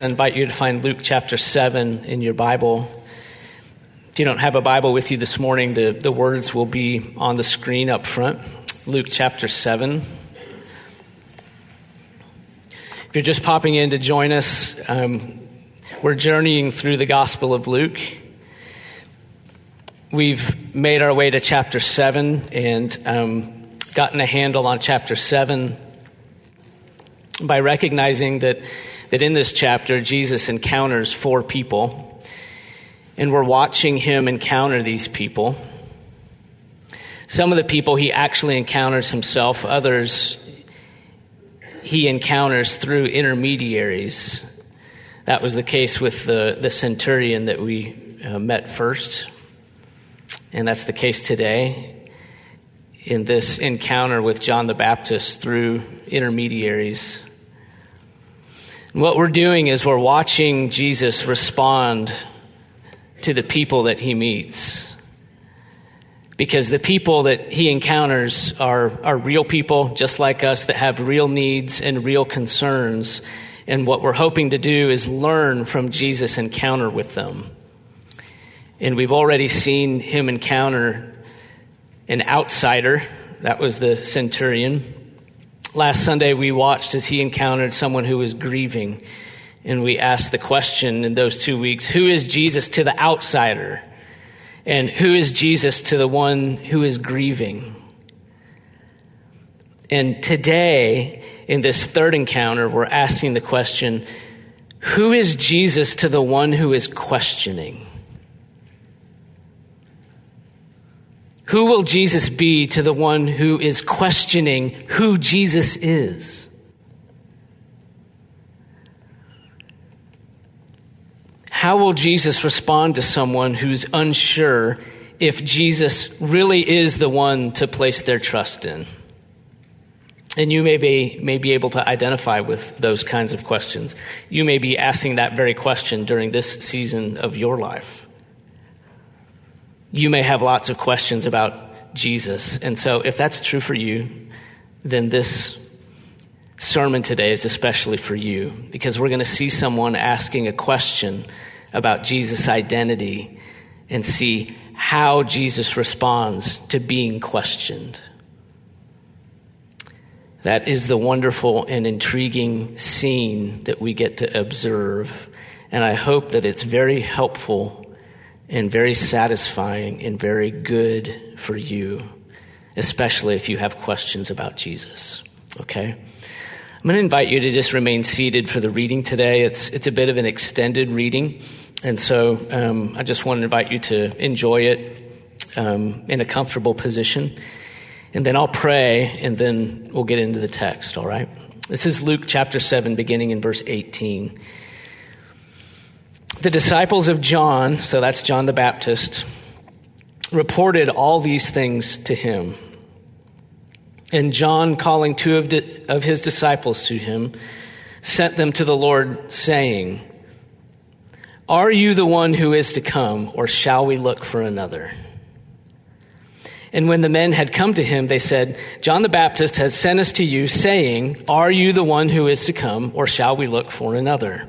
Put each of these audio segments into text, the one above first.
I invite you to find Luke chapter 7 in your Bible. If you don't have a Bible with you this morning, the, the words will be on the screen up front. Luke chapter 7. If you're just popping in to join us, um, we're journeying through the Gospel of Luke. We've made our way to chapter 7 and um, gotten a handle on chapter 7 by recognizing that that in this chapter, Jesus encounters four people, and we're watching him encounter these people. Some of the people he actually encounters himself, others he encounters through intermediaries. That was the case with the, the centurion that we uh, met first, and that's the case today in this encounter with John the Baptist through intermediaries. What we're doing is we're watching Jesus respond to the people that he meets. Because the people that he encounters are, are real people, just like us, that have real needs and real concerns. And what we're hoping to do is learn from Jesus' encounter with them. And we've already seen him encounter an outsider. That was the centurion. Last Sunday, we watched as he encountered someone who was grieving. And we asked the question in those two weeks who is Jesus to the outsider? And who is Jesus to the one who is grieving? And today, in this third encounter, we're asking the question who is Jesus to the one who is questioning? Who will Jesus be to the one who is questioning who Jesus is? How will Jesus respond to someone who's unsure if Jesus really is the one to place their trust in? And you may be, may be able to identify with those kinds of questions. You may be asking that very question during this season of your life you may have lots of questions about Jesus. And so, if that's true for you, then this sermon today is especially for you because we're going to see someone asking a question about Jesus' identity and see how Jesus responds to being questioned. That is the wonderful and intriguing scene that we get to observe. And I hope that it's very helpful and very satisfying and very good for you, especially if you have questions about Jesus. Okay? I'm going to invite you to just remain seated for the reading today. It's, it's a bit of an extended reading, and so um, I just want to invite you to enjoy it um, in a comfortable position. And then I'll pray, and then we'll get into the text, all right? This is Luke chapter 7, beginning in verse 18. The disciples of John, so that's John the Baptist, reported all these things to him. And John, calling two of, di- of his disciples to him, sent them to the Lord, saying, Are you the one who is to come, or shall we look for another? And when the men had come to him, they said, John the Baptist has sent us to you, saying, Are you the one who is to come, or shall we look for another?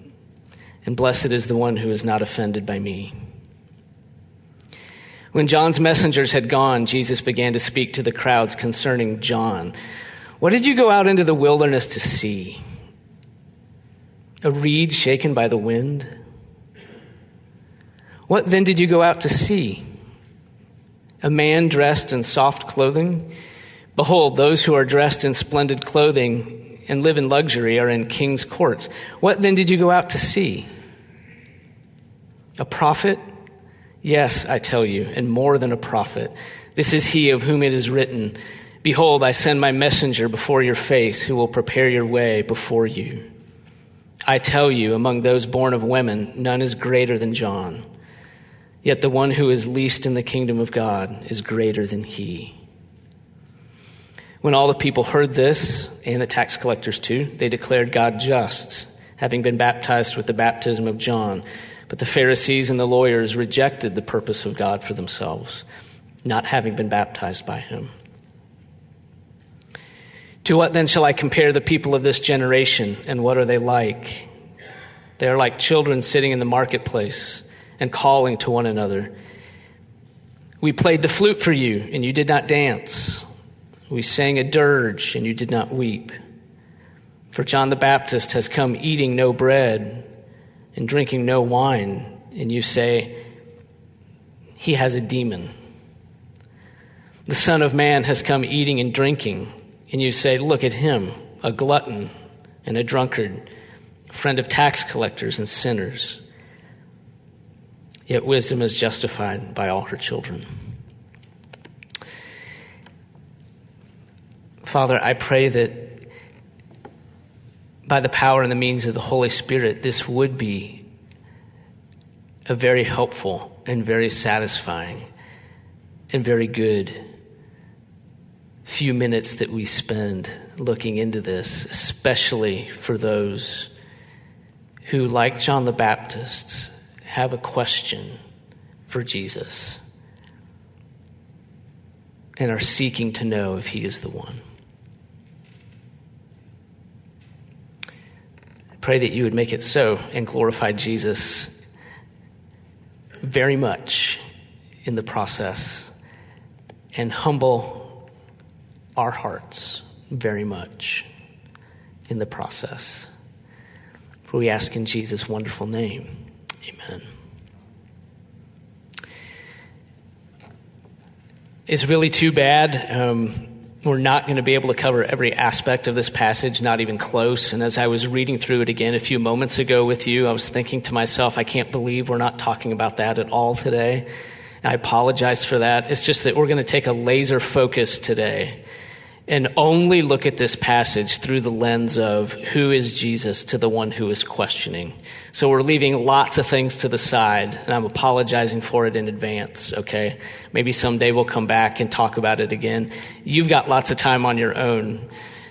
and blessed is the one who is not offended by me. When John's messengers had gone, Jesus began to speak to the crowds concerning John. What did you go out into the wilderness to see? A reed shaken by the wind? What then did you go out to see? A man dressed in soft clothing? Behold, those who are dressed in splendid clothing and live in luxury are in king's courts. What then did you go out to see? A prophet? Yes, I tell you, and more than a prophet. This is he of whom it is written, Behold, I send my messenger before your face who will prepare your way before you. I tell you, among those born of women, none is greater than John. Yet the one who is least in the kingdom of God is greater than he. When all the people heard this, and the tax collectors too, they declared God just, having been baptized with the baptism of John. But the Pharisees and the lawyers rejected the purpose of God for themselves, not having been baptized by him. To what then shall I compare the people of this generation, and what are they like? They are like children sitting in the marketplace and calling to one another. We played the flute for you, and you did not dance. We sang a dirge, and you did not weep. For John the Baptist has come eating no bread and drinking no wine, and you say, He has a demon. The Son of Man has come eating and drinking and you say, Look at him, a glutton and a drunkard, friend of tax collectors and sinners. Yet wisdom is justified by all her children. Father, I pray that by the power and the means of the Holy Spirit, this would be a very helpful and very satisfying and very good few minutes that we spend looking into this, especially for those who, like John the Baptist, have a question for Jesus and are seeking to know if he is the one. Pray that you would make it so and glorify Jesus very much in the process and humble our hearts very much in the process. For we ask in Jesus' wonderful name. Amen. It's really too bad. Um, we're not going to be able to cover every aspect of this passage, not even close. And as I was reading through it again a few moments ago with you, I was thinking to myself, I can't believe we're not talking about that at all today. I apologize for that. It's just that we're going to take a laser focus today and only look at this passage through the lens of who is Jesus to the one who is questioning. So we're leaving lots of things to the side, and I'm apologizing for it in advance, okay? Maybe someday we'll come back and talk about it again. You've got lots of time on your own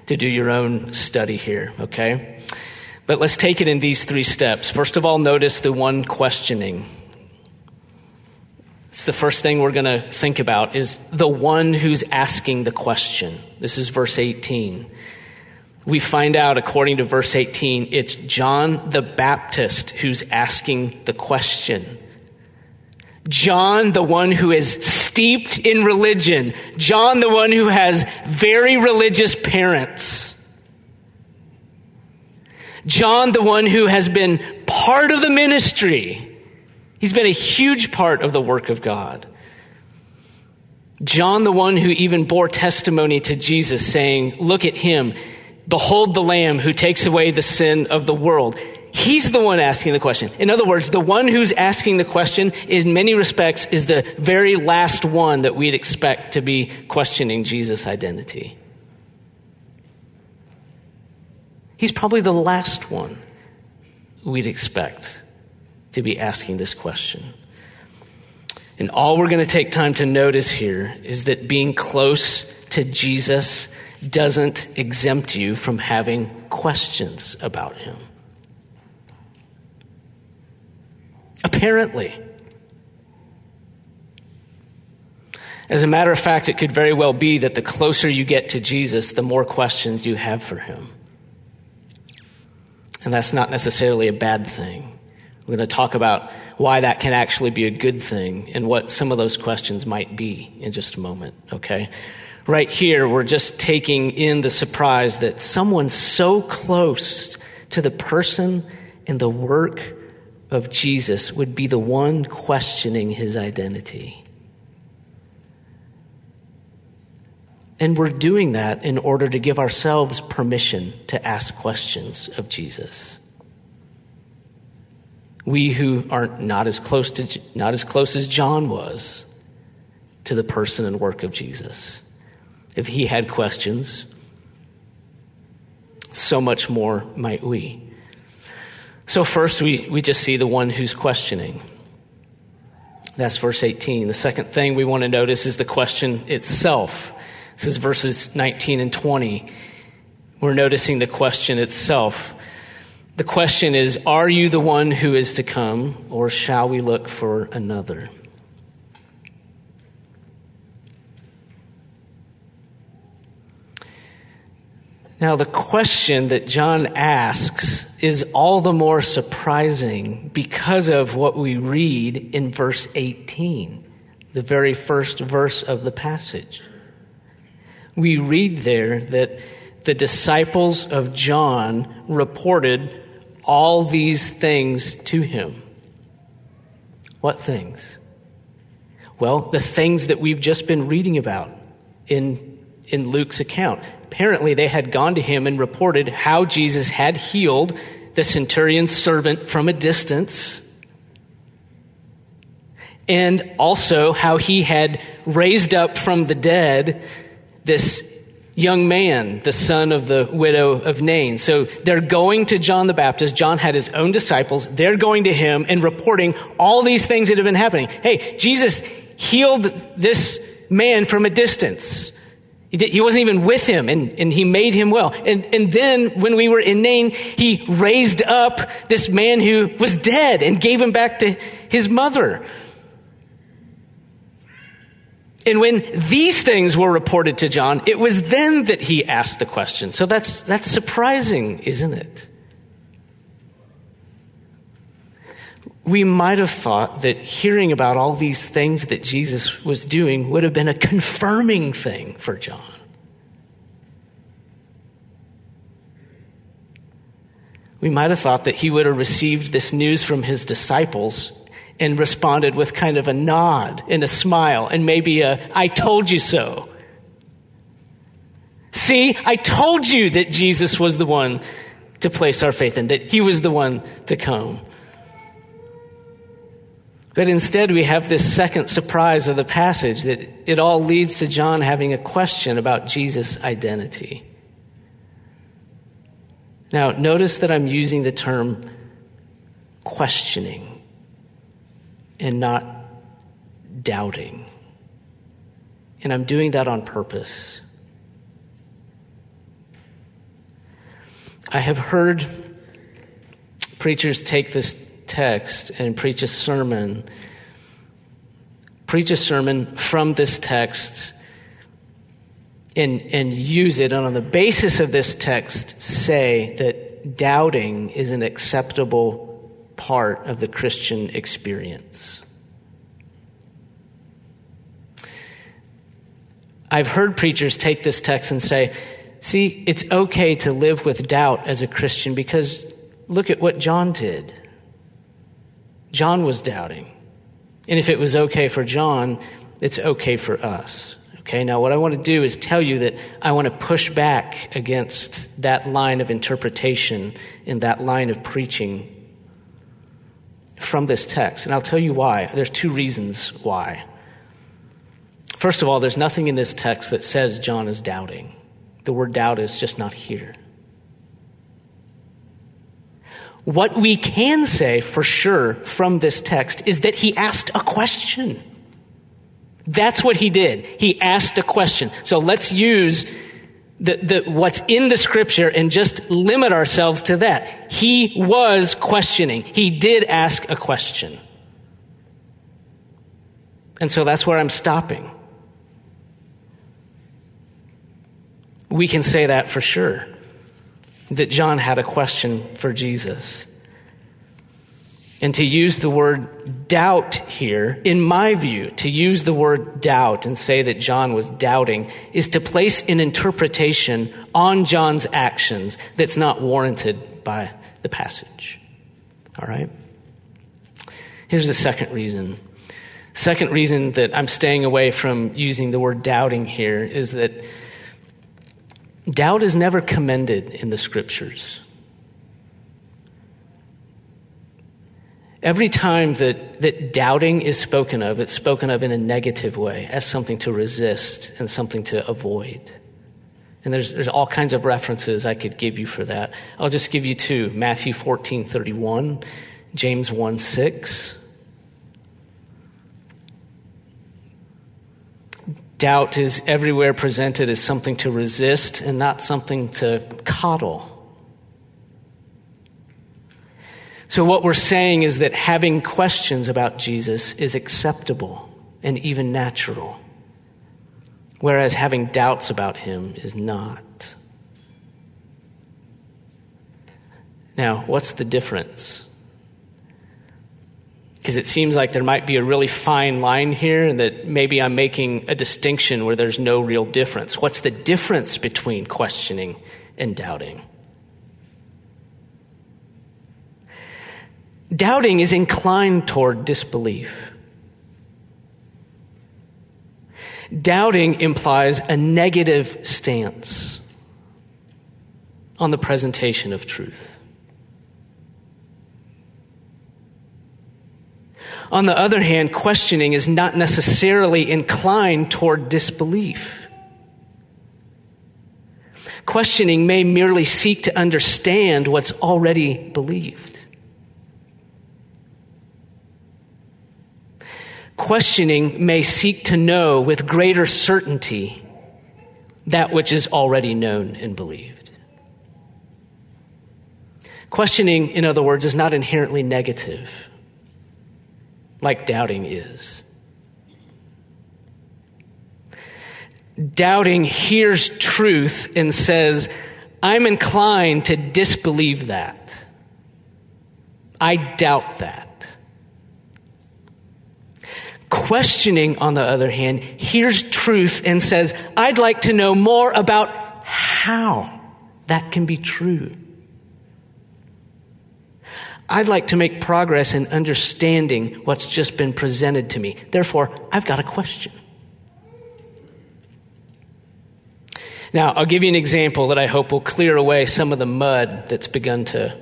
to do your own study here, okay? But let's take it in these three steps. First of all, notice the one questioning. The first thing we're going to think about is the one who's asking the question. This is verse 18. We find out, according to verse 18, it's John the Baptist who's asking the question. John, the one who is steeped in religion. John, the one who has very religious parents. John, the one who has been part of the ministry He's been a huge part of the work of God. John, the one who even bore testimony to Jesus, saying, Look at him, behold the Lamb who takes away the sin of the world. He's the one asking the question. In other words, the one who's asking the question, in many respects, is the very last one that we'd expect to be questioning Jesus' identity. He's probably the last one we'd expect to be asking this question. And all we're going to take time to notice here is that being close to Jesus doesn't exempt you from having questions about him. Apparently. As a matter of fact, it could very well be that the closer you get to Jesus, the more questions you have for him. And that's not necessarily a bad thing. We're going to talk about why that can actually be a good thing and what some of those questions might be in just a moment, okay? Right here, we're just taking in the surprise that someone so close to the person and the work of Jesus would be the one questioning his identity. And we're doing that in order to give ourselves permission to ask questions of Jesus. We who are not as close to not as close as John was to the person and work of Jesus. If he had questions, so much more might we. So, first, we, we just see the one who's questioning. That's verse 18. The second thing we want to notice is the question itself. This is verses 19 and 20. We're noticing the question itself. The question is Are you the one who is to come, or shall we look for another? Now, the question that John asks is all the more surprising because of what we read in verse 18, the very first verse of the passage. We read there that the disciples of John reported all these things to him. What things? Well, the things that we've just been reading about in, in Luke's account. Apparently, they had gone to him and reported how Jesus had healed the centurion's servant from a distance, and also how he had raised up from the dead this young man, the son of the widow of Nain. So they're going to John the Baptist. John had his own disciples. They're going to him and reporting all these things that have been happening. Hey, Jesus healed this man from a distance. He, did, he wasn't even with him and, and he made him well. And, and then when we were in Nain, he raised up this man who was dead and gave him back to his mother. And when these things were reported to John, it was then that he asked the question. So that's, that's surprising, isn't it? We might have thought that hearing about all these things that Jesus was doing would have been a confirming thing for John. We might have thought that he would have received this news from his disciples and responded with kind of a nod and a smile and maybe a, I told you so. See, I told you that Jesus was the one to place our faith in, that he was the one to come. But instead, we have this second surprise of the passage that it all leads to John having a question about Jesus' identity. Now, notice that I'm using the term questioning and not doubting. And I'm doing that on purpose. I have heard preachers take this text and preach a sermon, preach a sermon from this text and, and use it, and on the basis of this text, say that doubting is an acceptable part of the Christian experience. I've heard preachers take this text and say, see, it's okay to live with doubt as a Christian because look at what John did. John was doubting. And if it was okay for John, it's okay for us. Okay, now what I want to do is tell you that I want to push back against that line of interpretation and that line of preaching from this text. And I'll tell you why. There's two reasons why. First of all, there's nothing in this text that says John is doubting. The word doubt is just not here. What we can say for sure from this text is that he asked a question. That's what he did. He asked a question. So let's use the, the, what's in the scripture and just limit ourselves to that. He was questioning. He did ask a question. And so that's where I'm stopping. We can say that for sure. That John had a question for Jesus. And to use the word doubt here, in my view, to use the word doubt and say that John was doubting is to place an interpretation on John's actions that's not warranted by the passage. All right? Here's the second reason. Second reason that I'm staying away from using the word doubting here is that doubt is never commended in the scriptures. Every time that, that doubting is spoken of, it's spoken of in a negative way, as something to resist and something to avoid. And there's, there's all kinds of references I could give you for that. I'll just give you two Matthew 14 31, James 1 6. Doubt is everywhere presented as something to resist and not something to coddle. So, what we're saying is that having questions about Jesus is acceptable and even natural, whereas having doubts about him is not. Now, what's the difference? Because it seems like there might be a really fine line here, and that maybe I'm making a distinction where there's no real difference. What's the difference between questioning and doubting? Doubting is inclined toward disbelief. Doubting implies a negative stance on the presentation of truth. On the other hand, questioning is not necessarily inclined toward disbelief. Questioning may merely seek to understand what's already believed. Questioning may seek to know with greater certainty that which is already known and believed. Questioning, in other words, is not inherently negative like doubting is. Doubting hears truth and says, I'm inclined to disbelieve that. I doubt that. Questioning, on the other hand, hears truth and says, I'd like to know more about how that can be true. I'd like to make progress in understanding what's just been presented to me. Therefore, I've got a question. Now, I'll give you an example that I hope will clear away some of the mud that's begun to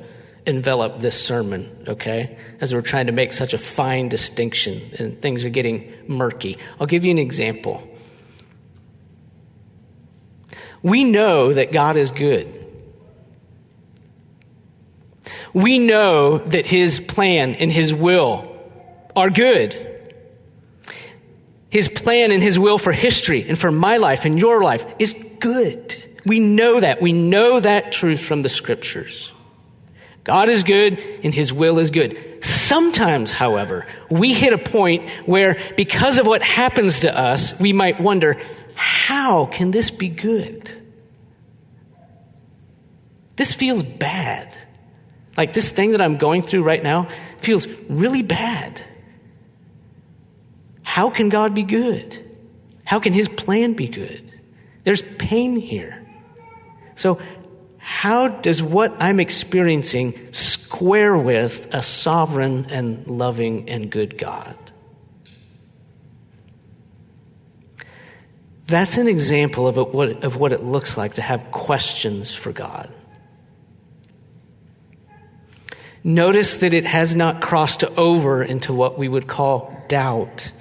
envelop this sermon, okay? As we're trying to make such a fine distinction and things are getting murky. I'll give you an example. We know that God is good. We know that His plan and His will are good. His plan and His will for history and for my life and your life is good. We know that. We know that truth from the scriptures. God is good and His will is good. Sometimes, however, we hit a point where because of what happens to us, we might wonder, how can this be good? This feels bad. Like this thing that I'm going through right now feels really bad. How can God be good? How can His plan be good? There's pain here. So, how does what I'm experiencing square with a sovereign and loving and good God? That's an example of, what, of what it looks like to have questions for God. Notice that it has not crossed over into what we would call doubt.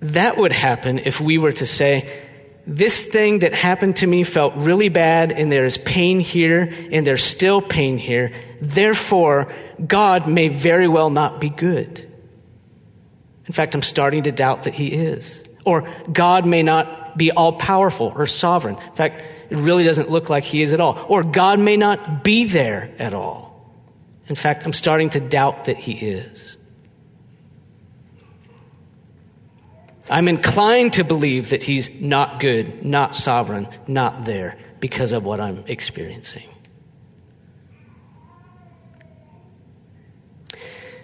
That would happen if we were to say, this thing that happened to me felt really bad and there's pain here and there's still pain here. Therefore, God may very well not be good. In fact, I'm starting to doubt that he is. Or God may not be all powerful or sovereign. In fact, it really doesn't look like he is at all. Or God may not be there at all. In fact, I'm starting to doubt that he is. I'm inclined to believe that he's not good, not sovereign, not there because of what I'm experiencing.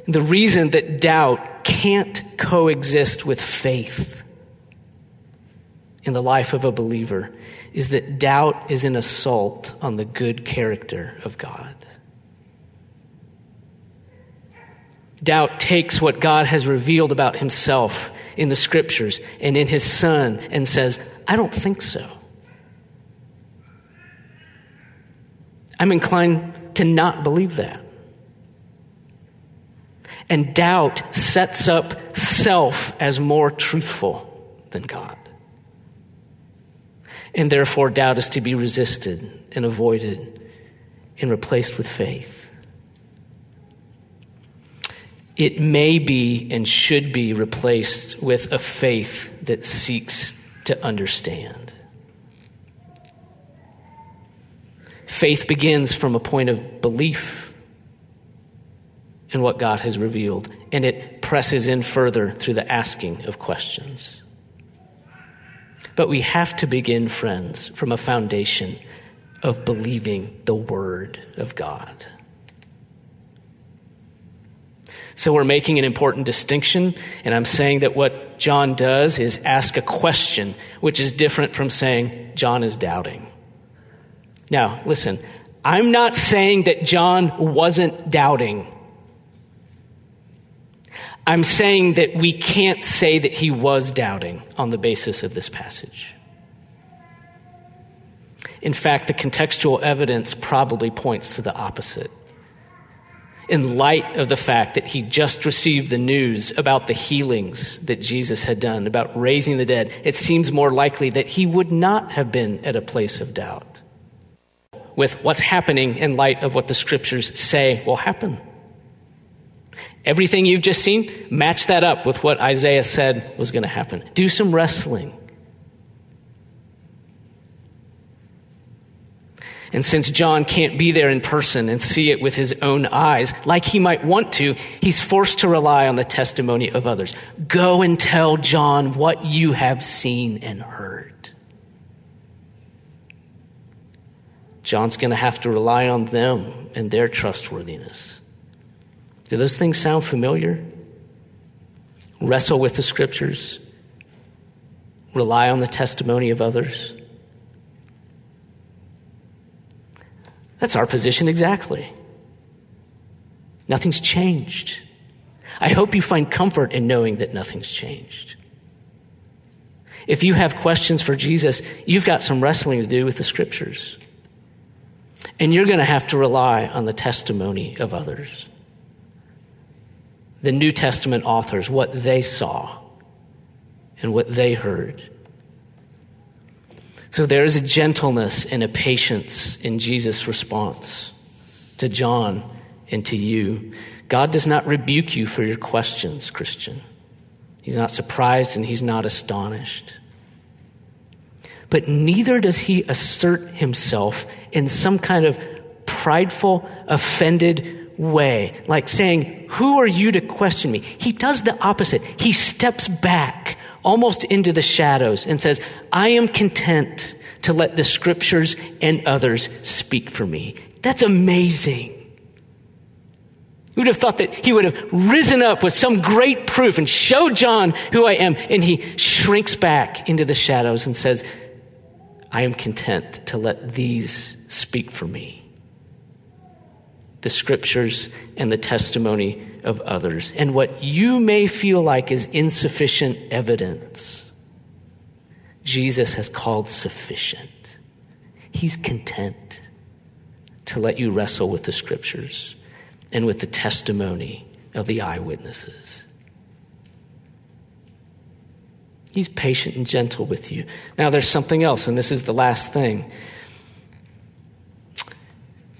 The reason that doubt can't coexist with faith in the life of a believer is that doubt is an assault on the good character of God. Doubt takes what God has revealed about himself in the scriptures and in his son and says, I don't think so. I'm inclined to not believe that. And doubt sets up self as more truthful than God. And therefore, doubt is to be resisted and avoided and replaced with faith. It may be and should be replaced with a faith that seeks to understand. Faith begins from a point of belief in what God has revealed, and it presses in further through the asking of questions. But we have to begin, friends, from a foundation of believing the Word of God. So we're making an important distinction, and I'm saying that what John does is ask a question, which is different from saying John is doubting. Now, listen, I'm not saying that John wasn't doubting. I'm saying that we can't say that he was doubting on the basis of this passage. In fact, the contextual evidence probably points to the opposite. In light of the fact that he just received the news about the healings that Jesus had done, about raising the dead, it seems more likely that he would not have been at a place of doubt with what's happening in light of what the scriptures say will happen. Everything you've just seen, match that up with what Isaiah said was going to happen. Do some wrestling. And since John can't be there in person and see it with his own eyes, like he might want to, he's forced to rely on the testimony of others. Go and tell John what you have seen and heard. John's going to have to rely on them and their trustworthiness. Do those things sound familiar? Wrestle with the scriptures, rely on the testimony of others. That's our position exactly. Nothing's changed. I hope you find comfort in knowing that nothing's changed. If you have questions for Jesus, you've got some wrestling to do with the scriptures. And you're going to have to rely on the testimony of others the New Testament authors, what they saw and what they heard. So there is a gentleness and a patience in Jesus' response to John and to you. God does not rebuke you for your questions, Christian. He's not surprised and he's not astonished. But neither does he assert himself in some kind of prideful, offended way, like saying, Who are you to question me? He does the opposite. He steps back almost into the shadows and says, I am content to let the scriptures and others speak for me. That's amazing. You would have thought that he would have risen up with some great proof and showed John who I am. And he shrinks back into the shadows and says, I am content to let these speak for me the scriptures and the testimony of others. And what you may feel like is insufficient evidence, Jesus has called sufficient. He's content to let you wrestle with the scriptures and with the testimony of the eyewitnesses. He's patient and gentle with you. Now, there's something else, and this is the last thing.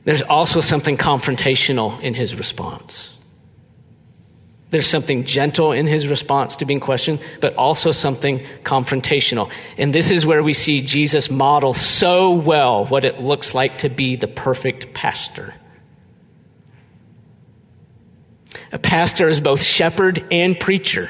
There's also something confrontational in his response. There's something gentle in his response to being questioned, but also something confrontational. And this is where we see Jesus model so well what it looks like to be the perfect pastor. A pastor is both shepherd and preacher.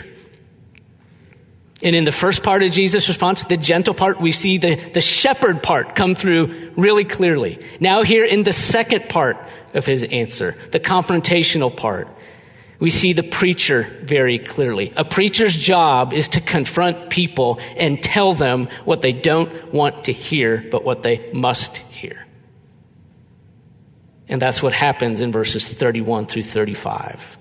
And in the first part of Jesus' response, the gentle part, we see the, the shepherd part come through really clearly. Now, here in the second part of his answer, the confrontational part, we see the preacher very clearly. A preacher's job is to confront people and tell them what they don't want to hear, but what they must hear. And that's what happens in verses 31 through 35.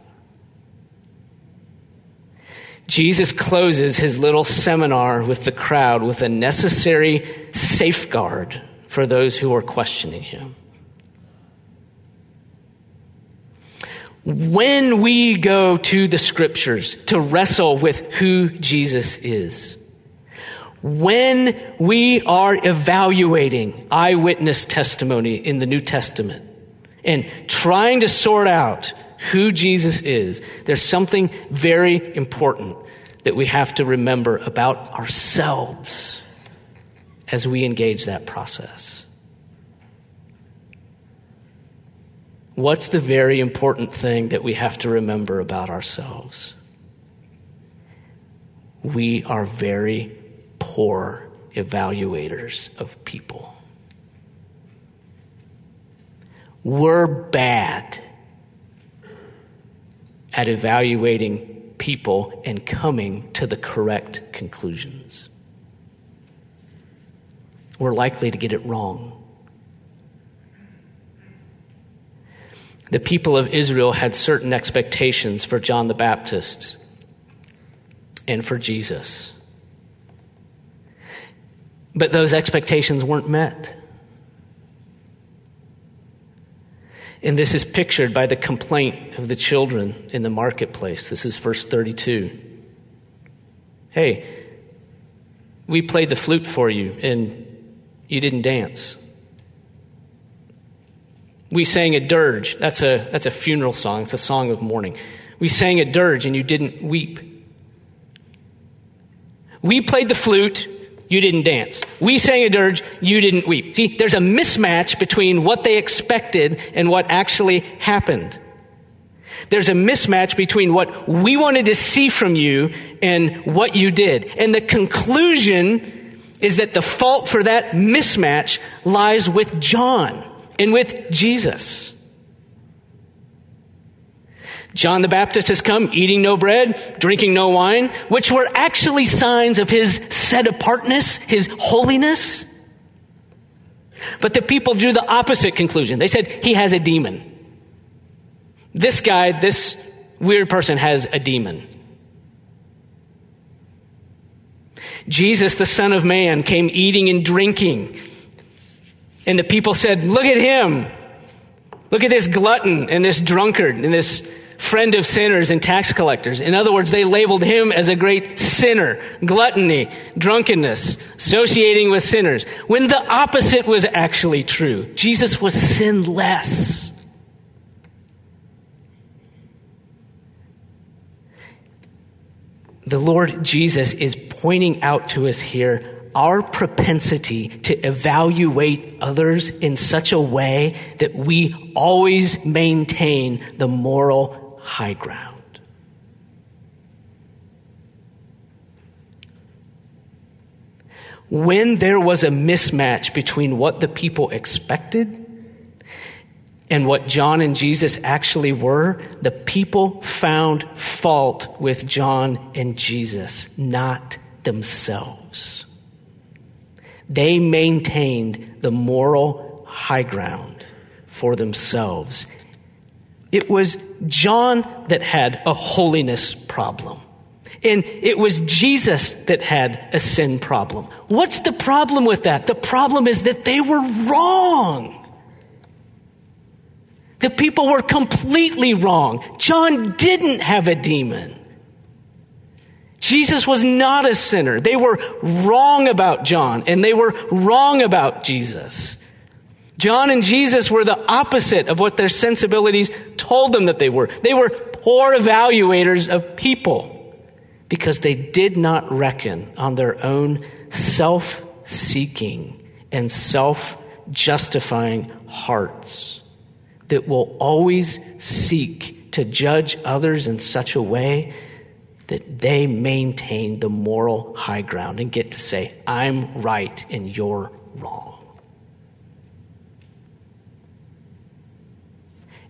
Jesus closes his little seminar with the crowd with a necessary safeguard for those who are questioning him. When we go to the scriptures to wrestle with who Jesus is, when we are evaluating eyewitness testimony in the New Testament and trying to sort out who Jesus is, there's something very important that we have to remember about ourselves as we engage that process. What's the very important thing that we have to remember about ourselves? We are very poor evaluators of people. We're bad at evaluating people and coming to the correct conclusions. We're likely to get it wrong. The people of Israel had certain expectations for John the Baptist and for Jesus. But those expectations weren't met. And this is pictured by the complaint of the children in the marketplace. This is verse 32. Hey, we played the flute for you and you didn't dance. We sang a dirge. That's a, that's a funeral song. It's a song of mourning. We sang a dirge and you didn't weep. We played the flute you didn't dance. We sang a dirge, you didn't weep. See, there's a mismatch between what they expected and what actually happened. There's a mismatch between what we wanted to see from you and what you did. And the conclusion is that the fault for that mismatch lies with John and with Jesus. John the Baptist has come eating no bread, drinking no wine, which were actually signs of his set apartness, his holiness. But the people drew the opposite conclusion. They said, he has a demon. This guy, this weird person has a demon. Jesus, the Son of Man, came eating and drinking. And the people said, Look at him. Look at this glutton and this drunkard and this friend of sinners and tax collectors. In other words, they labeled him as a great sinner, gluttony, drunkenness, associating with sinners, when the opposite was actually true. Jesus was sinless. The Lord Jesus is pointing out to us here our propensity to evaluate others in such a way that we always maintain the moral high ground. When there was a mismatch between what the people expected and what John and Jesus actually were, the people found fault with John and Jesus, not themselves. They maintained the moral high ground for themselves it was John that had a holiness problem. And it was Jesus that had a sin problem. What's the problem with that? The problem is that they were wrong. The people were completely wrong. John didn't have a demon. Jesus was not a sinner. They were wrong about John and they were wrong about Jesus. John and Jesus were the opposite of what their sensibilities told them that they were. They were poor evaluators of people because they did not reckon on their own self seeking and self justifying hearts that will always seek to judge others in such a way that they maintain the moral high ground and get to say, I'm right and you're wrong.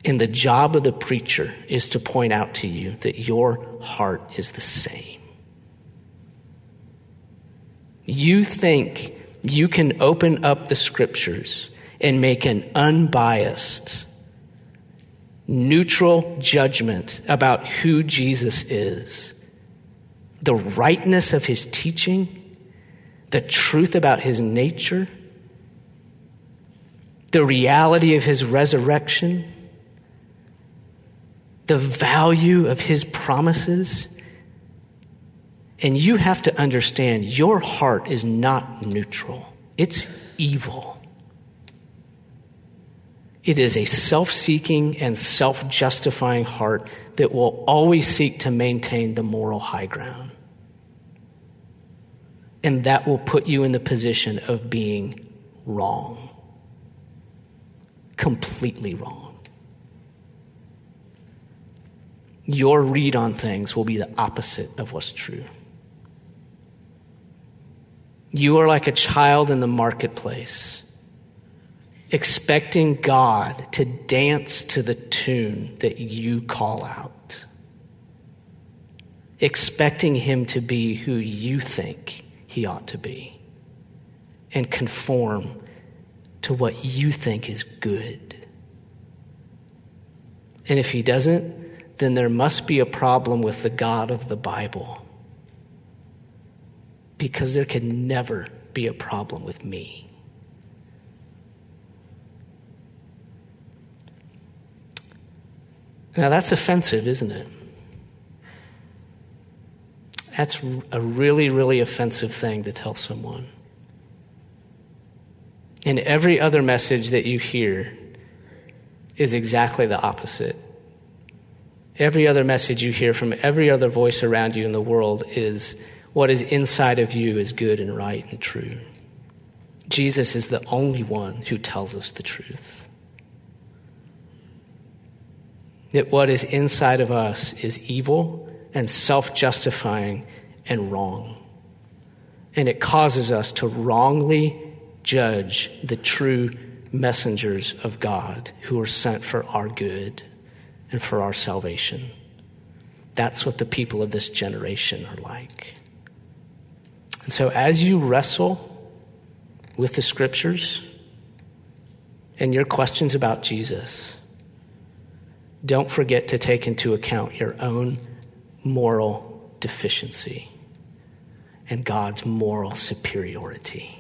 And the job of the preacher is to point out to you that your heart is the same. You think you can open up the scriptures and make an unbiased, neutral judgment about who Jesus is, the rightness of his teaching, the truth about his nature, the reality of his resurrection the value of his promises And you have to understand your heart is not neutral, it's evil. It is a self seeking and self justifying heart that will always seek to maintain the moral high ground. And that will put you in the position of being wrong. Completely wrong. Your read on things will be the opposite of what's true. You are like a child in the marketplace, expecting God to dance to the tune that you call out, expecting Him to be who you think He ought to be, and conform to what you think is good. And if He doesn't, then there must be a problem with the God of the Bible because there can never be a problem with me. Now, that's offensive, isn't it? That's a really, really offensive thing to tell someone. And every other message that you hear is exactly the opposite. Every other message you hear from every other voice around you in the world is what is inside of you is good and right and true. Jesus is the only one who tells us the truth. That what is inside of us is evil and self justifying and wrong. And it causes us to wrongly judge the true messengers of God who are sent for our good and for our salvation. That's what the people of this generation are like. And so, as you wrestle with the scriptures and your questions about Jesus, don't forget to take into account your own moral deficiency and God's moral superiority.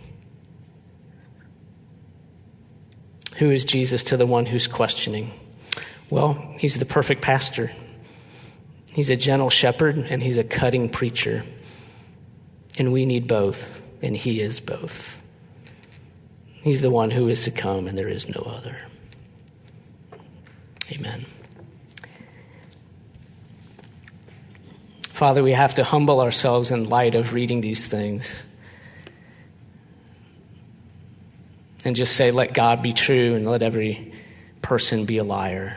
Who is Jesus to the one who's questioning? Well, he's the perfect pastor. He's a gentle shepherd and he's a cutting preacher. And we need both, and He is both. He's the one who is to come, and there is no other. Amen. Father, we have to humble ourselves in light of reading these things and just say, let God be true and let every person be a liar.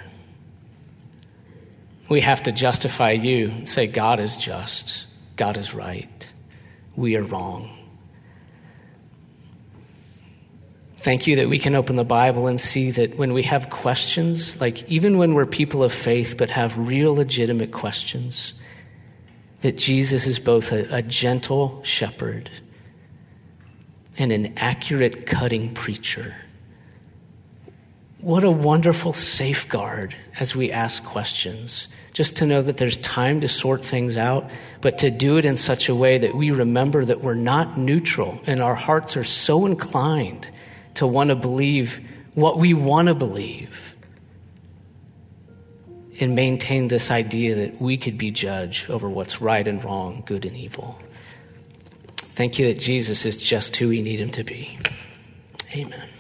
We have to justify you and say, God is just, God is right we are wrong. Thank you that we can open the Bible and see that when we have questions, like even when we're people of faith but have real legitimate questions, that Jesus is both a, a gentle shepherd and an accurate cutting preacher. What a wonderful safeguard as we ask questions just to know that there's time to sort things out, but to do it in such a way that we remember that we're not neutral and our hearts are so inclined to want to believe what we want to believe and maintain this idea that we could be judge over what's right and wrong, good and evil. Thank you that Jesus is just who we need him to be. Amen.